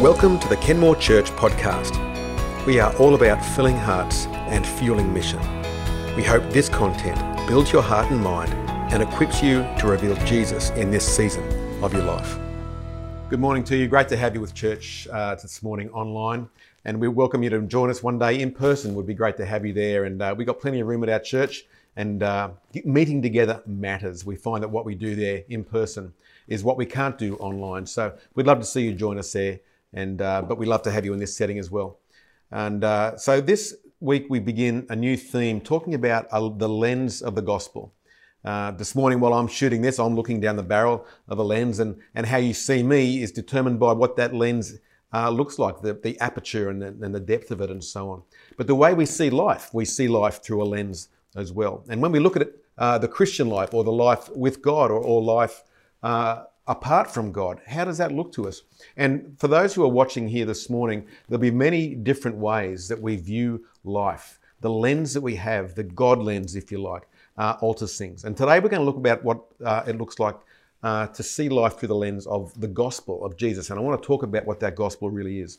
Welcome to the Kenmore Church podcast. We are all about filling hearts and fueling mission. We hope this content builds your heart and mind and equips you to reveal Jesus in this season of your life. Good morning to you. Great to have you with church uh, this morning online. And we welcome you to join us one day in person. It Would be great to have you there. And uh, we've got plenty of room at our church. And uh, meeting together matters. We find that what we do there in person is what we can't do online. So we'd love to see you join us there. And uh, but we love to have you in this setting as well. And uh, so this week we begin a new theme talking about uh, the lens of the gospel. Uh, this morning, while I'm shooting this, I'm looking down the barrel of a lens, and, and how you see me is determined by what that lens uh, looks like, the, the aperture and the, and the depth of it, and so on. But the way we see life, we see life through a lens as well. And when we look at it, uh, the Christian life or the life with God or, or life apart from God. How does that look to us? And for those who are watching here this morning, there'll be many different ways that we view life. The lens that we have, the God lens, if you like, uh, alters things. And today we're going to look about what uh, it looks like uh, to see life through the lens of the gospel of Jesus. And I want to talk about what that gospel really is.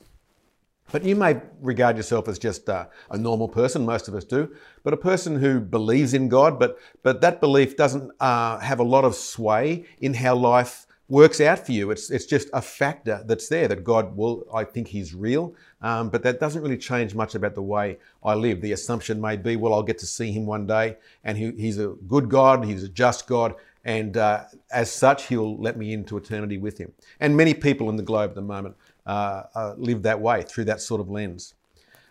But you may regard yourself as just uh, a normal person, most of us do, but a person who believes in God, but, but that belief doesn't uh, have a lot of sway in how life works out for you. It's, it's just a factor that's there that God will, I think He's real, um, but that doesn't really change much about the way I live. The assumption may be, well, I'll get to see Him one day, and he, He's a good God, He's a just God, and uh, as such, He'll let me into eternity with Him. And many people in the globe at the moment uh, uh, live that way through that sort of lens.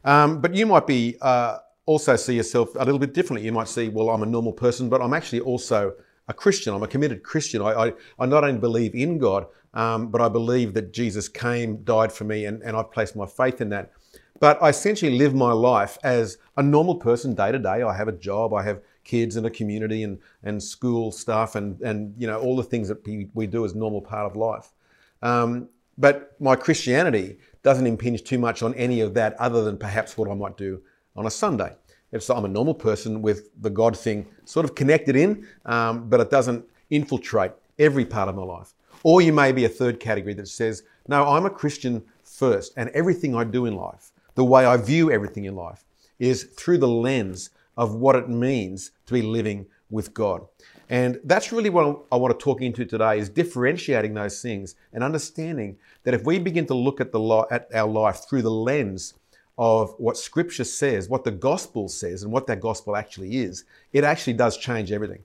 Um, but you might be uh, also see yourself a little bit differently. You might see, well, I'm a normal person, but I'm actually also a Christian. I'm a committed Christian. I, I, I not only believe in God, um, but I believe that Jesus came, died for me, and, and I've placed my faith in that. But I essentially live my life as a normal person day to day. I have a job, I have kids and a community and, and school stuff and, and you know all the things that we, we do as normal part of life. Um, but my Christianity doesn't impinge too much on any of that other than perhaps what I might do on a Sunday. It's I'm a normal person with the God thing sort of connected in, um, but it doesn't infiltrate every part of my life. Or you may be a third category that says, no, I'm a Christian first, and everything I do in life, the way I view everything in life, is through the lens of what it means to be living with God. And that's really what I want to talk into today is differentiating those things and understanding that if we begin to look at the at our life through the lens of what scripture says, what the gospel says, and what that gospel actually is, it actually does change everything.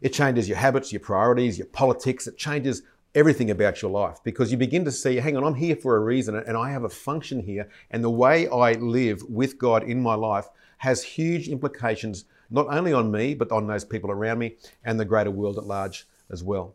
It changes your habits, your priorities, your politics, it changes everything about your life because you begin to see, hang on, I'm here for a reason and I have a function here. And the way I live with God in my life has huge implications, not only on me, but on those people around me and the greater world at large as well.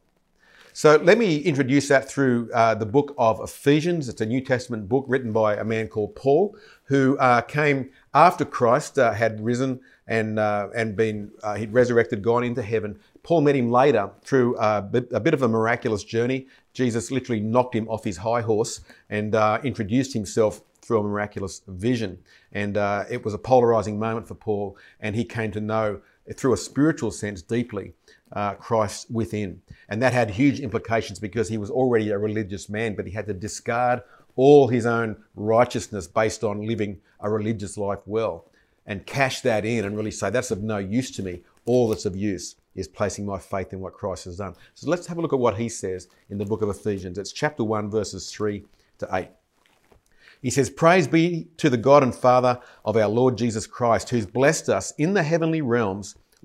So let me introduce that through uh, the book of Ephesians. It's a New Testament book written by a man called Paul, who uh, came after Christ uh, had risen and uh, and been uh, he'd resurrected, gone into heaven. Paul met him later through uh, a bit of a miraculous journey. Jesus literally knocked him off his high horse and introduced himself through a miraculous vision. And it was a polarizing moment for Paul, and he came to know through a spiritual sense deeply uh, Christ within. And that had huge implications because he was already a religious man, but he had to discard all his own righteousness based on living a religious life well and cash that in and really say, that's of no use to me. All that's of use is placing my faith in what Christ has done. So let's have a look at what he says in the book of Ephesians. It's chapter 1, verses 3 to 8. He says, Praise be to the God and Father of our Lord Jesus Christ, who's blessed us in the heavenly realms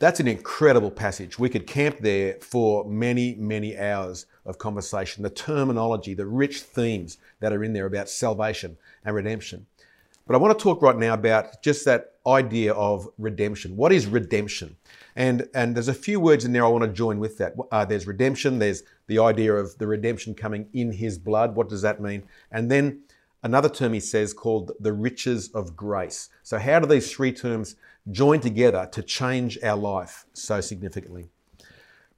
That's an incredible passage. We could camp there for many, many hours of conversation. The terminology, the rich themes that are in there about salvation and redemption. But I want to talk right now about just that idea of redemption. What is redemption? And, and there's a few words in there I want to join with that. Uh, there's redemption, there's the idea of the redemption coming in his blood. What does that mean? And then another term he says called the riches of grace. So, how do these three terms join together to change our life so significantly?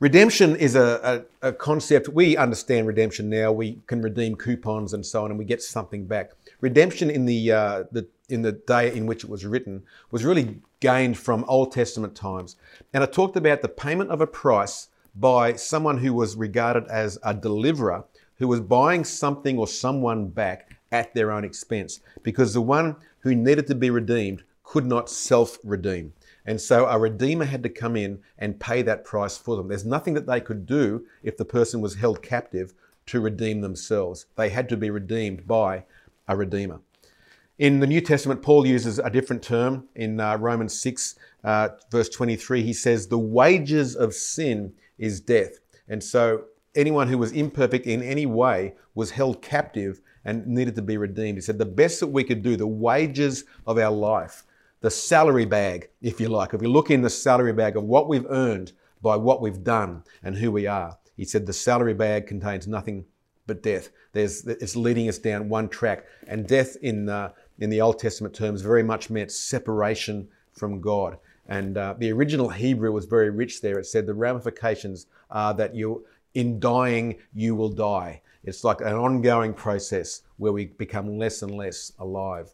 Redemption is a, a, a, concept. We understand redemption now. We can redeem coupons and so on, and we get something back. Redemption in the, uh, the in the day in which it was written was really gained from Old Testament times, and I talked about the payment of a price by someone who was regarded as a deliverer, who was buying something or someone back at their own expense, because the one who needed to be redeemed could not self-redeem. And so a redeemer had to come in and pay that price for them. There's nothing that they could do if the person was held captive to redeem themselves. They had to be redeemed by a redeemer. In the New Testament, Paul uses a different term. In uh, Romans 6, uh, verse 23, he says, The wages of sin is death. And so anyone who was imperfect in any way was held captive and needed to be redeemed. He said, The best that we could do, the wages of our life, the salary bag, if you like. If we look in the salary bag of what we've earned by what we've done and who we are, he said the salary bag contains nothing but death. There's, it's leading us down one track. And death in, in the Old Testament terms very much meant separation from God. And uh, the original Hebrew was very rich there. It said the ramifications are that you, in dying, you will die. It's like an ongoing process where we become less and less alive.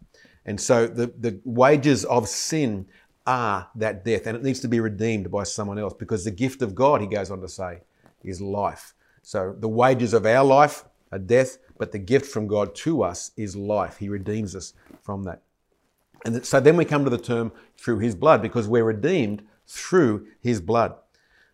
And so the, the wages of sin are that death, and it needs to be redeemed by someone else because the gift of God, he goes on to say, is life. So the wages of our life are death, but the gift from God to us is life. He redeems us from that. And so then we come to the term through his blood because we're redeemed through his blood.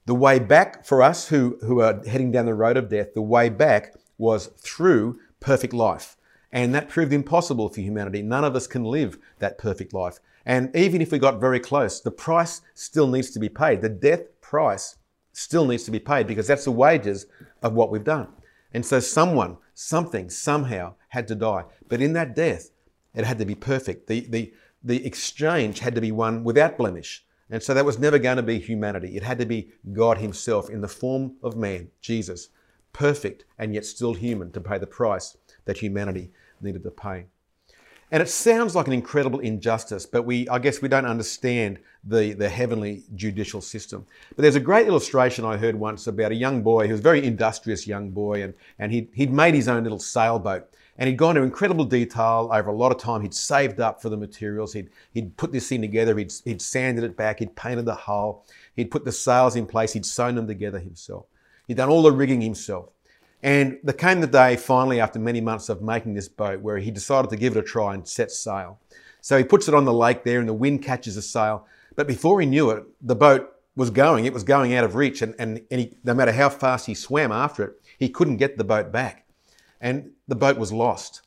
The way back for us who, who are heading down the road of death, the way back was through perfect life. And that proved impossible for humanity. None of us can live that perfect life. And even if we got very close, the price still needs to be paid. The death price still needs to be paid because that's the wages of what we've done. And so someone, something, somehow had to die. But in that death, it had to be perfect. The, the, the exchange had to be one without blemish. And so that was never going to be humanity. It had to be God Himself in the form of man, Jesus, perfect and yet still human to pay the price that humanity needed to pay. And it sounds like an incredible injustice, but we, I guess we don't understand the, the heavenly judicial system. But there's a great illustration I heard once about a young boy who was a very industrious young boy, and, and he'd, he'd made his own little sailboat. And he'd gone to incredible detail over a lot of time. He'd saved up for the materials. He'd, he'd put this thing together. He'd, he'd sanded it back. He'd painted the hull. He'd put the sails in place. He'd sewn them together himself. He'd done all the rigging himself. And there came the day, finally, after many months of making this boat, where he decided to give it a try and set sail. So he puts it on the lake there, and the wind catches the sail. But before he knew it, the boat was going. It was going out of reach, and, and, and he, no matter how fast he swam after it, he couldn't get the boat back. And the boat was lost.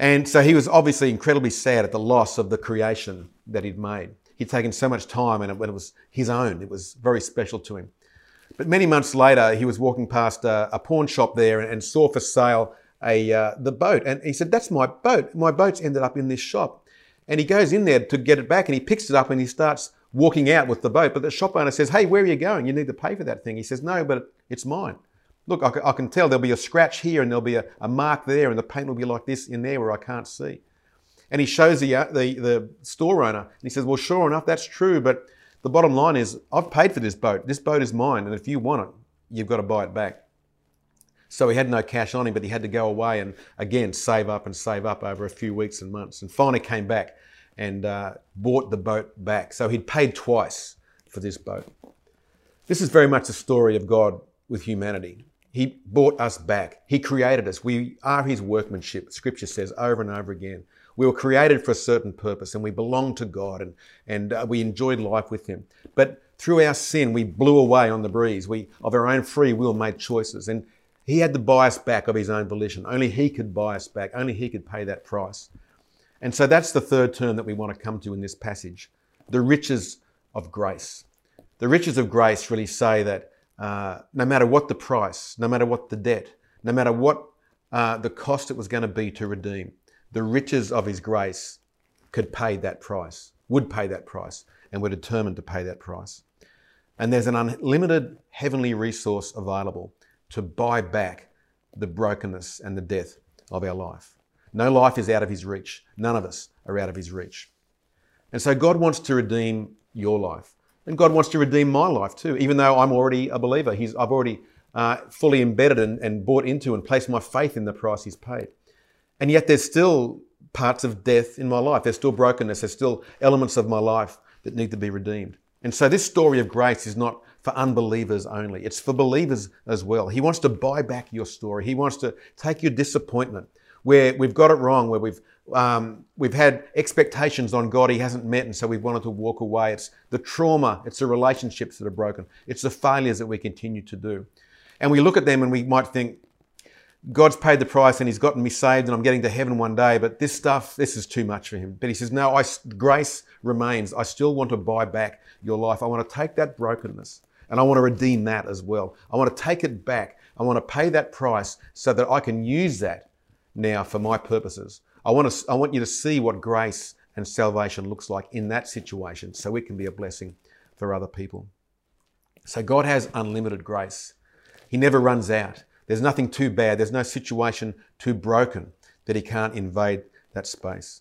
And so he was obviously incredibly sad at the loss of the creation that he'd made. He'd taken so much time, and it, it was his own. It was very special to him. But many months later, he was walking past a, a pawn shop there and, and, saw for sale a uh, the boat, and he said, "That's my boat. My boat's ended up in this shop." And he goes in there to get it back, and he picks it up and he starts walking out with the boat. But the shop owner says, "Hey, where are you going? You need to pay for that thing." He says, "No, but it's mine." Look, I, I can tell there'll be a scratch here and there'll be a, a mark there, and the paint will be like this in there where I can't see. And he shows the, uh, the, the store owner, and he says, Well, sure enough, that's true, but the bottom line is, I've paid for this boat. This boat is mine, and if you want it, you've got to buy it back. So he had no cash on him, but he had to go away and again save up and save up over a few weeks and months. And finally came back and uh, bought the boat back. So he'd paid twice for this boat. This is very much a story of God with humanity. He bought us back. He created us. We are His workmanship, Scripture says over and over again. We were created for a certain purpose and we belong to God and, and uh, we enjoyed life with Him. But through our sin, we blew away on the breeze. We, of our own free will, made choices. And He had to buy us back of His own volition. Only He could buy us back. Only He could pay that price. And so that's the third term that we want to come to in this passage the riches of grace. The riches of grace really say that uh, no matter what the price, no matter what the debt, no matter what uh, the cost it was going to be to redeem, the riches of His grace could pay that price. would pay that price and were determined to pay that price. And there's an unlimited heavenly resource available to buy back the brokenness and the death of our life. No life is out of his reach. None of us are out of his reach. And so God wants to redeem your life. And God wants to redeem my life too, even though I'm already a believer. He's, I've already uh, fully embedded and, and bought into and placed my faith in the price He's paid. And yet there's still parts of death in my life. There's still brokenness. There's still elements of my life that need to be redeemed. And so this story of grace is not for unbelievers only. It's for believers as well. He wants to buy back your story. He wants to take your disappointment where we've got it wrong, where we've um, we've had expectations on God He hasn't met, and so we've wanted to walk away. It's the trauma, it's the relationships that are broken, it's the failures that we continue to do. And we look at them and we might think, God's paid the price and He's gotten me saved and I'm getting to heaven one day, but this stuff, this is too much for Him. But He says, No, I, grace remains. I still want to buy back your life. I want to take that brokenness and I want to redeem that as well. I want to take it back. I want to pay that price so that I can use that now for my purposes. I want, to, I want you to see what grace and salvation looks like in that situation so it can be a blessing for other people. So God has unlimited grace. He never runs out. There's nothing too bad. There's no situation too broken that he can't invade that space.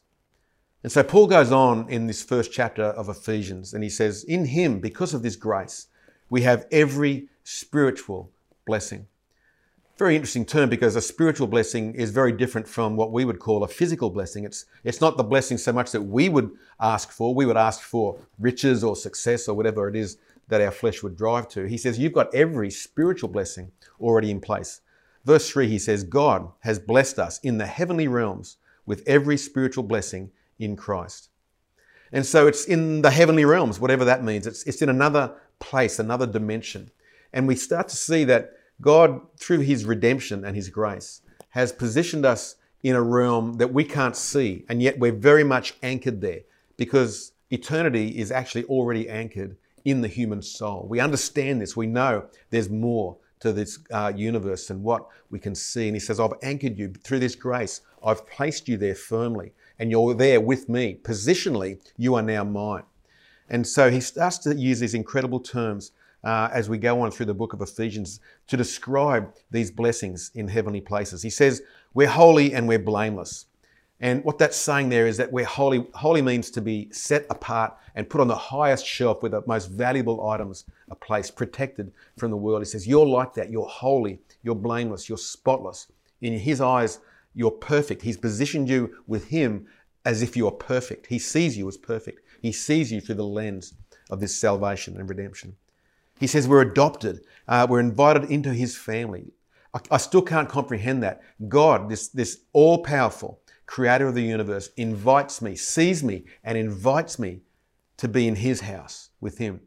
And so Paul goes on in this first chapter of Ephesians and he says, In him, because of this grace, we have every spiritual blessing. Very interesting term because a spiritual blessing is very different from what we would call a physical blessing. It's, it's not the blessing so much that we would ask for. We would ask for riches or success or whatever it is that our flesh would drive to. He says, You've got every spiritual blessing already in place. Verse 3, he says, God has blessed us in the heavenly realms with every spiritual blessing in Christ. And so it's in the heavenly realms, whatever that means. It's, it's in another place, another dimension. And we start to see that God, through his redemption and his grace, has positioned us in a realm that we can't see. And yet we're very much anchored there because eternity is actually already anchored in the human soul. We understand this. We know there's more to this uh, universe than what we can see. And he says, I've anchored you through this grace. I've placed you there firmly, and you're there with me. Positionally, you are now mine. And so he starts to use these incredible terms uh, as we go on through the book of Ephesians to describe these blessings in heavenly places. He says, We're holy and we're blameless. And what that's saying there is that we're holy, holy means to be set apart and put on the highest shelf where the most valuable items are placed, protected from the world. He says, You're like that. You're holy. You're blameless. You're spotless. In his eyes, you're perfect. He's positioned you with him as if you're perfect. He sees you as perfect. He sees you through the lens of this salvation and redemption. He says we're adopted. Uh, we're invited into his family. I, I still can't comprehend that. God, this, this all powerful, creator of the universe, invites me, sees me, and invites me to be in his house with him.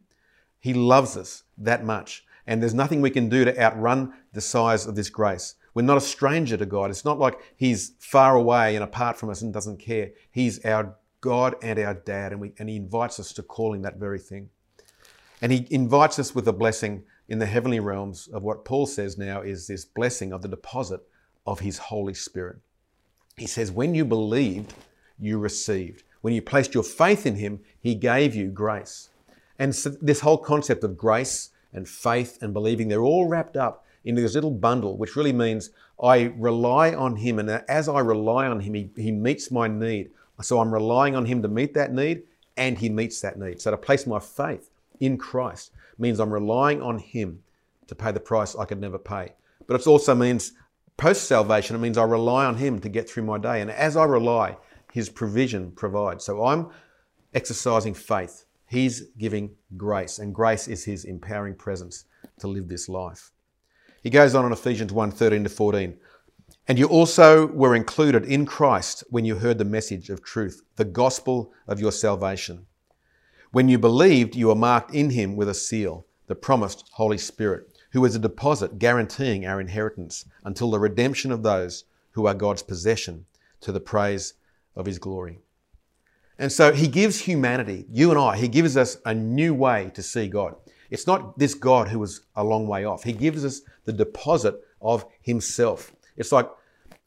He loves us that much. And there's nothing we can do to outrun the size of this grace. We're not a stranger to God. It's not like He's far away and apart from us and doesn't care. He's our God and our dad, and, we, and He invites us to call Him that very thing. And He invites us with a blessing in the heavenly realms of what Paul says now is this blessing of the deposit of His Holy Spirit. He says, when you believed, you received. When you placed your faith in Him, He gave you grace. And so this whole concept of grace and faith and believing, they're all wrapped up into this little bundle, which really means I rely on Him. And as I rely on Him, He, he meets my need. So I'm relying on Him to meet that need, and He meets that need. So to place my faith in Christ means I'm relying on Him to pay the price I could never pay. But it also means post salvation, it means I rely on Him to get through my day. And as I rely, His provision provides. So I'm exercising faith. He's giving grace, and grace is His empowering presence to live this life. He goes on in Ephesians 1 13 to 14. And you also were included in Christ when you heard the message of truth, the gospel of your salvation. When you believed, you were marked in Him with a seal, the promised Holy Spirit who is a deposit guaranteeing our inheritance until the redemption of those who are God's possession to the praise of his glory. And so he gives humanity, you and I, he gives us a new way to see God. It's not this God who is a long way off. He gives us the deposit of himself. It's like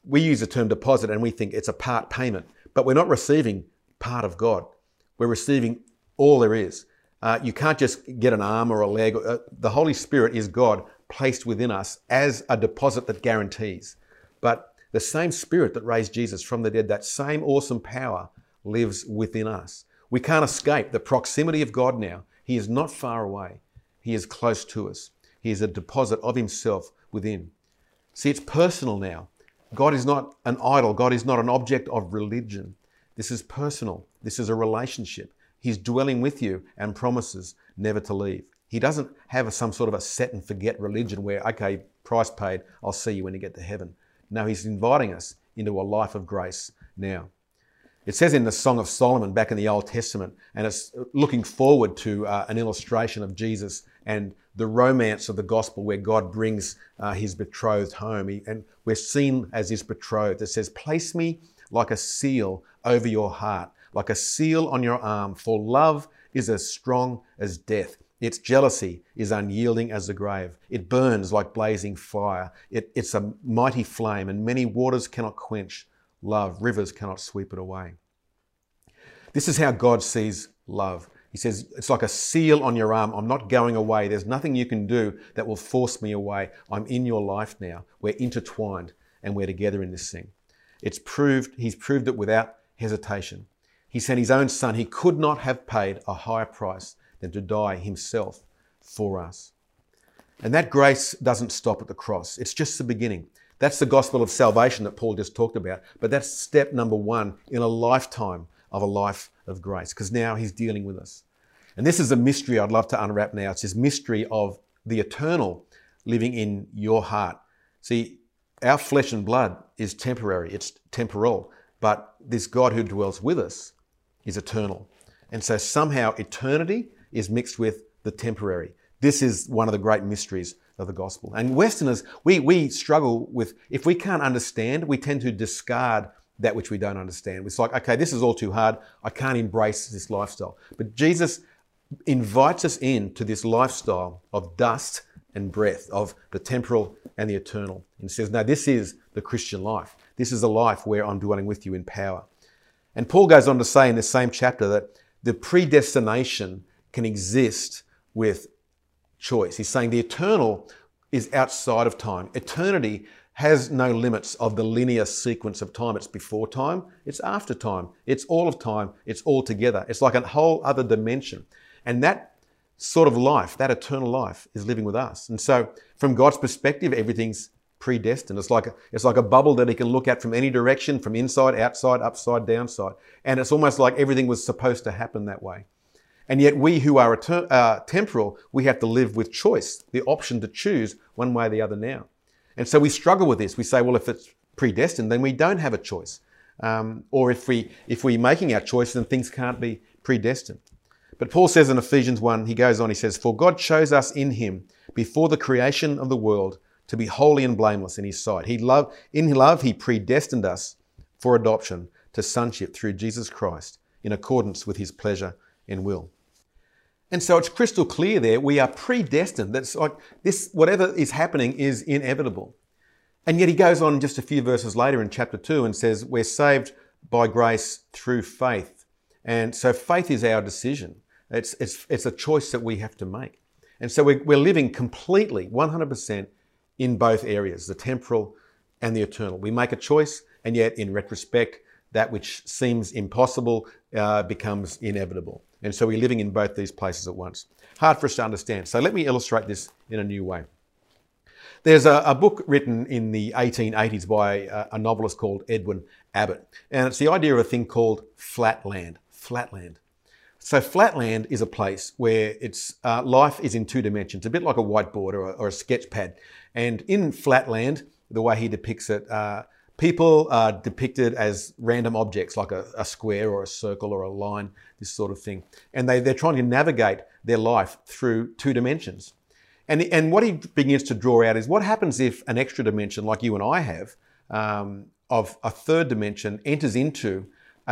we use the term deposit and we think it's a part payment, but we're not receiving part of God. We're receiving all there is. Uh, you can't just get an arm or a leg. Uh, the Holy Spirit is God placed within us as a deposit that guarantees. But the same Spirit that raised Jesus from the dead, that same awesome power lives within us. We can't escape the proximity of God now. He is not far away, He is close to us. He is a deposit of Himself within. See, it's personal now. God is not an idol, God is not an object of religion. This is personal, this is a relationship. He's dwelling with you and promises never to leave. He doesn't have some sort of a set and forget religion where, okay, price paid, I'll see you when you get to heaven. No, He's inviting us into a life of grace now. It says in the Song of Solomon back in the Old Testament, and it's looking forward to uh, an illustration of Jesus and the romance of the gospel where God brings uh, his betrothed home. He, and we're seen as his betrothed. It says, Place me like a seal over your heart like a seal on your arm, for love is as strong as death. Its jealousy is unyielding as the grave. It burns like blazing fire. It, it's a mighty flame, and many waters cannot quench love. Rivers cannot sweep it away. This is how God sees love. He says, It's like a seal on your arm. I'm not going away. There's nothing you can do that will force me away. I'm in your life now. We're intertwined and we're together in this thing. It's proved, He's proved it without hesitation. He sent his own son. He could not have paid a higher price than to die himself for us. And that grace doesn't stop at the cross, it's just the beginning. That's the gospel of salvation that Paul just talked about. But that's step number one in a lifetime of a life of grace, because now he's dealing with us. And this is a mystery I'd love to unwrap now. It's this mystery of the eternal living in your heart. See, our flesh and blood is temporary, it's temporal, but this God who dwells with us is eternal. And so somehow eternity is mixed with the temporary. This is one of the great mysteries of the gospel. And Westerners, we, we struggle with, if we can't understand, we tend to discard that which we don't understand. It's like, okay, this is all too hard. I can't embrace this lifestyle. But Jesus invites us into this lifestyle of dust and breath, of the temporal and the eternal. And says, no, this is the Christian life. This is a life where I'm dwelling with you in power. And Paul goes on to say in this same chapter that the predestination can exist with choice. He's saying the eternal is outside of time. Eternity has no limits of the linear sequence of time. It's before time, it's after time, it's all of time, it's all together. It's like a whole other dimension. And that sort of life, that eternal life, is living with us. And so, from God's perspective, everything's predestined. It's like a, it's like a bubble that he can look at from any direction, from inside, outside, upside, downside. And it's almost like everything was supposed to happen that way. And yet we who are uh, temporal, we have to live with choice, the option to choose one way or the other now. And so we struggle with this. We say, well, if it's predestined, then we don't have a choice. Um, or if we if we're making our choice, then things can't be predestined. But Paul says in Ephesians 1, he goes on, he says, For God chose us in him before the creation of the world to be holy and blameless in his sight. He loved, in love, he predestined us for adoption to sonship through Jesus Christ in accordance with his pleasure and will. And so it's crystal clear there, we are predestined. That's like this, whatever is happening is inevitable. And yet he goes on just a few verses later in chapter 2 and says, We're saved by grace through faith. And so faith is our decision. It's, it's, it's a choice that we have to make. And so we're, we're living completely, 100% in both areas, the temporal and the eternal. We make a choice, and yet, in retrospect, that which seems impossible uh, becomes inevitable. And so we're living in both these places at once. Hard for us to understand. So let me illustrate this in a new way. There's a, a book written in the 1880s by a, a novelist called Edwin Abbott, and it's the idea of a thing called flatland. Flatland. So flatland is a place where it's uh, life is in two dimensions, a bit like a whiteboard or a, or a sketch pad. And in Flatland, the way he depicts it, uh, people are depicted as random objects like a, a, square or a circle or a line, this sort of thing. And they, they're trying to navigate their life through two dimensions. And, and what he begins to draw out is what happens if an extra dimension, like you and I have, um, of a third dimension enters into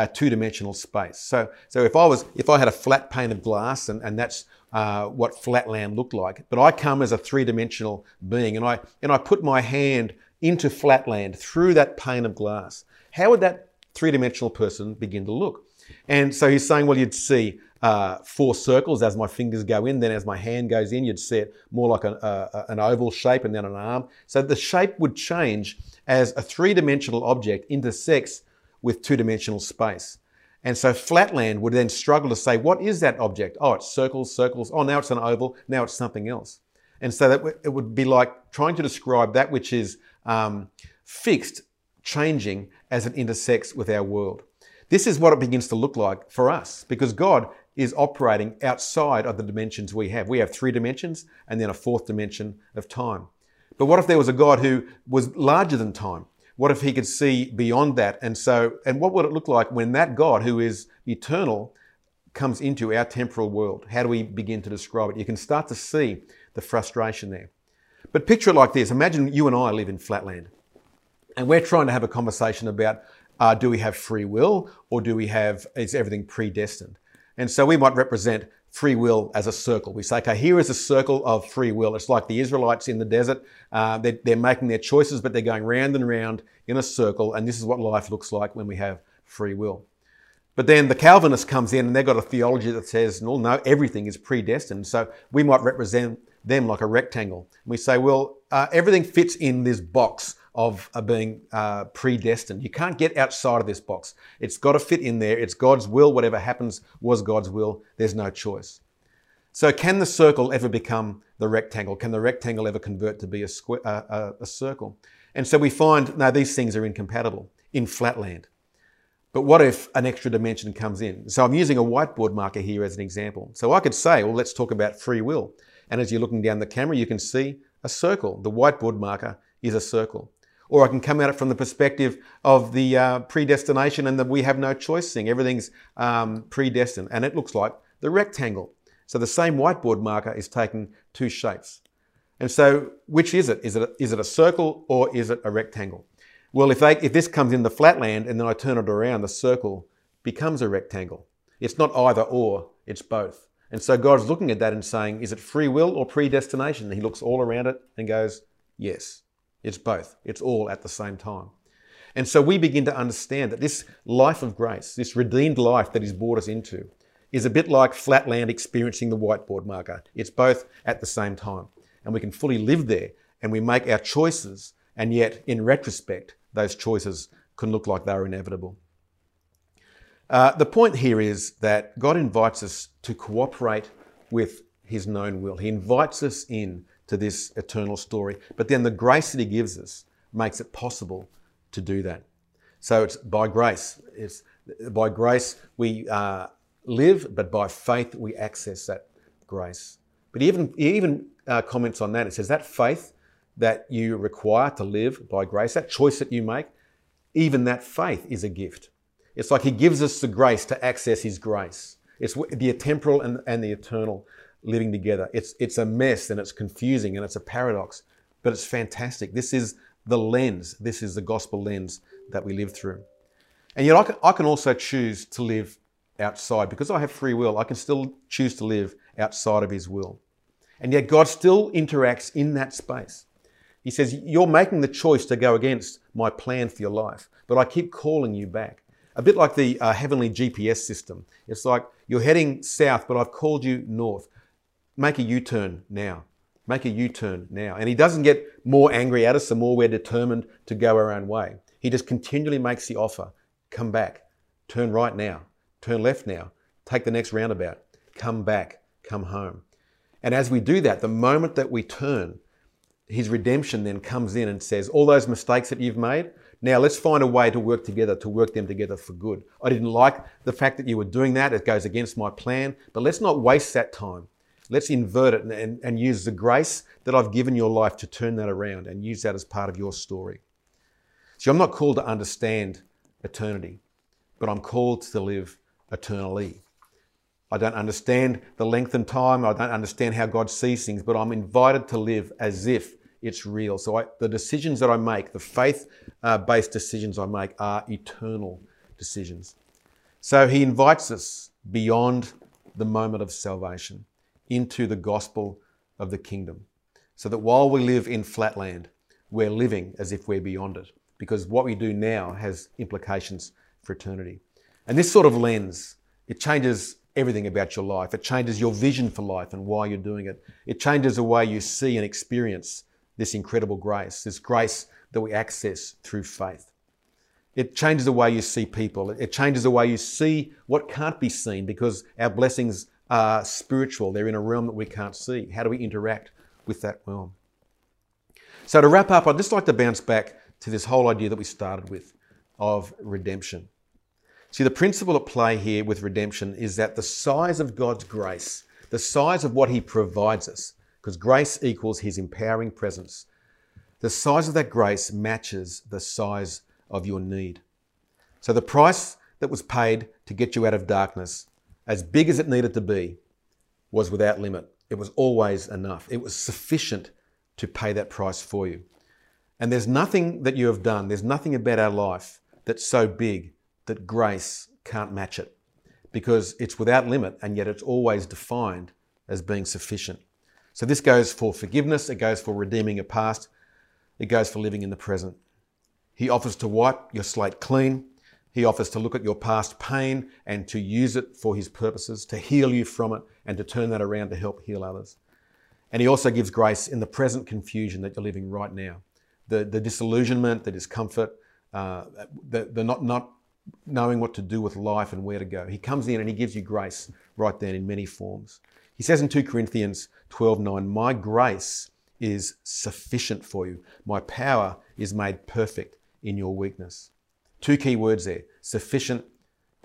two-dimensional space. So, so if I was, if I had a flat pane of glass, and, and that's uh, what flatland looked like, but I come as a three-dimensional being, and I and I put my hand into flatland through that pane of glass. How would that three-dimensional person begin to look? And so he's saying, well, you'd see uh, four circles as my fingers go in. Then as my hand goes in, you'd see it more like an, uh, an oval shape and then an arm. So the shape would change as a three-dimensional object intersects with two-dimensional space. And so Flatland would then struggle to say, what is that object? Oh, it's circles, circles. Oh, now it's an oval. Now it's something else. And so that it would be like trying to describe that which is um, fixed, changing as it intersects with our world. This is what it begins to look like for us because God is operating outside of the dimensions we have. We have three dimensions and then a fourth dimension of time. But what if there was a God who was larger than time? What if he could see beyond that? And so, and what would it look like when that God who is eternal comes into our temporal world? How do we begin to describe it? You can start to see the frustration there. But picture it like this imagine you and I live in flatland, and we're trying to have a conversation about uh, do we have free will or do we have, is everything predestined? And so we might represent free will as a circle. We say, okay, here is a circle of free will. It's like the Israelites in the desert. Uh, they're, they're, making their choices, but they're going round and round in a circle. And this is what life looks like when we have free will. But then the Calvinist comes in and they've got a theology that says, no, no, everything is predestined. So we might represent them like a rectangle. And we say, well, uh, everything fits in this box of uh, being uh, predestined. You can't get outside of this box. It's got to fit in there. It's God's will. Whatever happens was God's will. There's no choice. So, can the circle ever become the rectangle? Can the rectangle ever convert to be a, uh, a circle? And so we find now these things are incompatible in flatland. But what if an extra dimension comes in? So I'm using a whiteboard marker here as an example. So I could say, well, let's talk about free will. And as you're looking down the camera, you can see a circle. The whiteboard marker is a circle. Or I can come at it from the perspective of the uh, predestination and that we have no choice thing. Everything's um, predestined. And it looks like the rectangle. So the same whiteboard marker is taking two shapes. And so which is it? Is it a, is it a circle or is it a rectangle? Well, if, they, if this comes in the flatland and then I turn it around, the circle becomes a rectangle. It's not either or, it's both. And so God's looking at that and saying, is it free will or predestination? And he looks all around it and goes, yes. It's both. It's all at the same time. And so we begin to understand that this life of grace, this redeemed life that He's brought us into, is a bit like flatland experiencing the whiteboard marker. It's both at the same time. And we can fully live there and we make our choices, and yet, in retrospect, those choices can look like they're inevitable. Uh, the point here is that God invites us to cooperate with His known will. He invites us in to this eternal story. But then the grace that He gives us makes it possible to do that. So it's by grace. It's by grace we uh, live, but by faith we access that grace. But he even, he even uh, comments on that. It says that faith that you require to live by grace, that choice that you make, even that faith is a gift. It's like he gives us the grace to access his grace. It's the temporal and, and the eternal living together. It's, it's a mess and it's confusing and it's a paradox, but it's fantastic. This is the lens, this is the gospel lens that we live through. And yet, I can, I can also choose to live outside because I have free will. I can still choose to live outside of His will. And yet, God still interacts in that space. He says, You're making the choice to go against my plan for your life, but I keep calling you back. A bit like the uh, heavenly GPS system. It's like you're heading south, but I've called you north make a U turn now. Make a U turn now. And he doesn't get more angry at us the more we're determined to go our own way. He just continually makes the offer come back, turn right now, turn left now, take the next roundabout, come back, come home. And as we do that, the moment that we turn, his redemption then comes in and says, All those mistakes that you've made, now let's find a way to work together, to work them together for good. I didn't like the fact that you were doing that, it goes against my plan, but let's not waste that time. Let's invert it and, and, and use the grace that I've given your life to turn that around and use that as part of your story. See, I'm not called to understand eternity, but I'm called to live eternally. I don't understand the length and time. I don't understand how God sees things, but I'm invited to live as if it's real. So I, the decisions that I make, the faith uh, based decisions I make, are eternal decisions. So he invites us beyond the moment of salvation into the gospel of the kingdom. So that while we live in flatland, we're living as if we're beyond it. Because what we do now has implications for eternity. And this sort of lens, it changes everything about your life. It changes your vision for life and why you're doing it. It changes the way you see and experience this incredible grace, this grace that we access through faith. It changes the way you see people. It changes the way you see what can't be seen because our blessings spiritual. They're in a realm that we can't see. How do we interact with that realm? So, to wrap up, I'd just like to bounce back to this whole idea that we started with of redemption. See, the principle at play here with redemption is that the size of God's grace, the size of what He provides us, because grace equals His empowering presence, the size of that grace matches the size of your need. So the price that was paid to get you out of darkness, as big as it needed to be, was without limit. It was always enough. It was sufficient to pay that price for you. And there's nothing that you have done, there's nothing about our life that's so big that grace can't match it because it's without limit and yet it's always defined as being sufficient. So this goes for forgiveness, it goes for redeeming a past, it goes for living in the present. He offers to wipe your slate clean. He offers to look at your past pain and to use it for his purposes, to heal you from it and to turn that around to help heal others. And he also gives grace in the present confusion that you're living right now. The, the disillusionment, the discomfort, uh, the, the not, not knowing what to do with life and where to go. He comes in and he gives you grace right then in many forms. He says in 2 Corinthians 12 9, My grace is sufficient for you. My power is made perfect in your weakness. Two key words there sufficient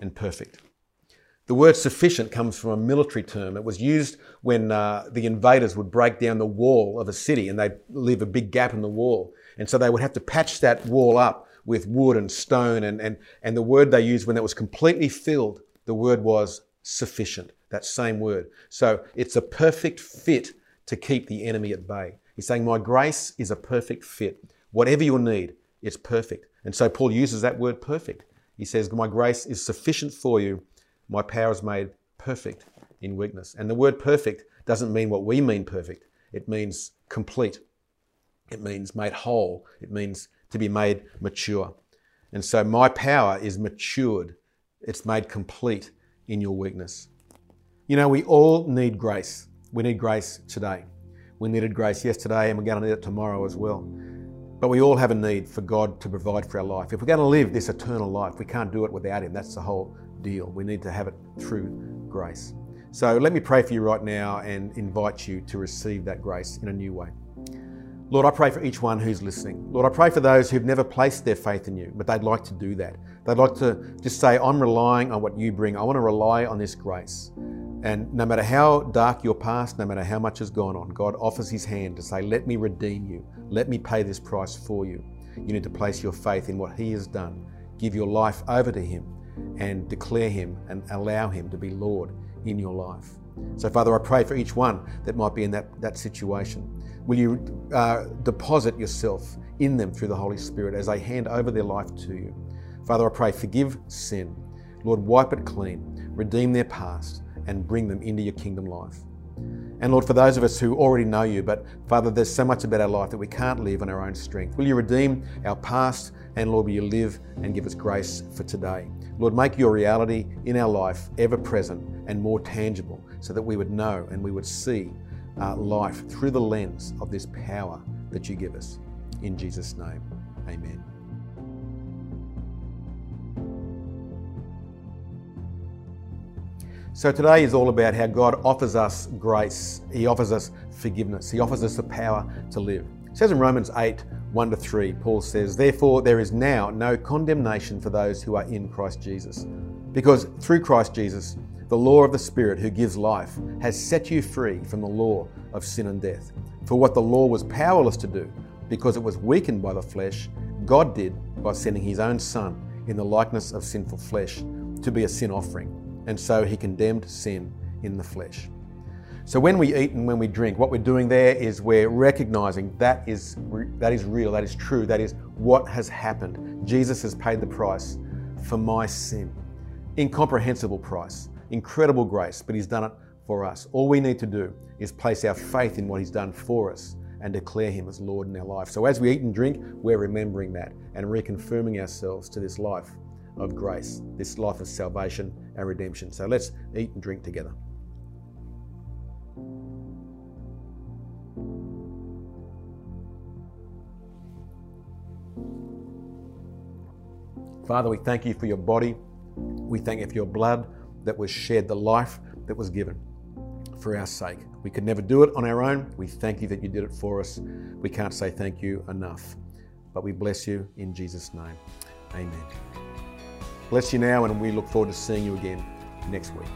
and perfect. The word sufficient comes from a military term. It was used when uh, the invaders would break down the wall of a city and they'd leave a big gap in the wall. And so they would have to patch that wall up with wood and stone. And, and, and the word they used when it was completely filled, the word was sufficient. That same word. So it's a perfect fit to keep the enemy at bay. He's saying, My grace is a perfect fit. Whatever your need, it's perfect. And so Paul uses that word perfect. He says, My grace is sufficient for you. My power is made perfect in weakness. And the word perfect doesn't mean what we mean perfect, it means complete. It means made whole. It means to be made mature. And so my power is matured, it's made complete in your weakness. You know, we all need grace. We need grace today. We needed grace yesterday and we're going to need it tomorrow as well. But we all have a need for God to provide for our life. If we're going to live this eternal life, we can't do it without Him. That's the whole deal. We need to have it through grace. So let me pray for you right now and invite you to receive that grace in a new way. Lord, I pray for each one who's listening. Lord, I pray for those who've never placed their faith in you, but they'd like to do that. They'd like to just say, I'm relying on what you bring. I want to rely on this grace. And no matter how dark your past, no matter how much has gone on, God offers His hand to say, Let me redeem you. Let me pay this price for you. You need to place your faith in what He has done. Give your life over to Him and declare Him and allow Him to be Lord in your life. So, Father, I pray for each one that might be in that, that situation. Will you uh, deposit yourself in them through the Holy Spirit as they hand over their life to you? Father, I pray, forgive sin. Lord, wipe it clean, redeem their past, and bring them into your kingdom life. And Lord, for those of us who already know you, but Father, there's so much about our life that we can't live on our own strength. Will you redeem our past? And Lord, will you live and give us grace for today? Lord, make your reality in our life ever present and more tangible so that we would know and we would see uh, life through the lens of this power that you give us. In Jesus' name, amen. So today is all about how God offers us grace. He offers us forgiveness. He offers us the power to live. It says in Romans 8, 1 to 3, Paul says, Therefore there is now no condemnation for those who are in Christ Jesus. Because through Christ Jesus, the law of the Spirit who gives life has set you free from the law of sin and death. For what the law was powerless to do, because it was weakened by the flesh, God did by sending his own Son in the likeness of sinful flesh to be a sin offering. And so he condemned sin in the flesh. So when we eat and when we drink, what we're doing there is we're recognizing that is, that is real, that is true, that is what has happened. Jesus has paid the price for my sin. Incomprehensible price incredible grace, but He's done it for us. All we need to do is place our faith in what He's done for us and declare Him as Lord in our life. So as we eat and drink, we're remembering that and reconfirming ourselves to this life of grace, this life of salvation and redemption. So let's eat and drink together. Father, we thank you for your body. We thank you for your blood that was shed, the life that was given for our sake. We could never do it on our own. We thank you that you did it for us. We can't say thank you enough. But we bless you in Jesus' name. Amen. Bless you now, and we look forward to seeing you again next week.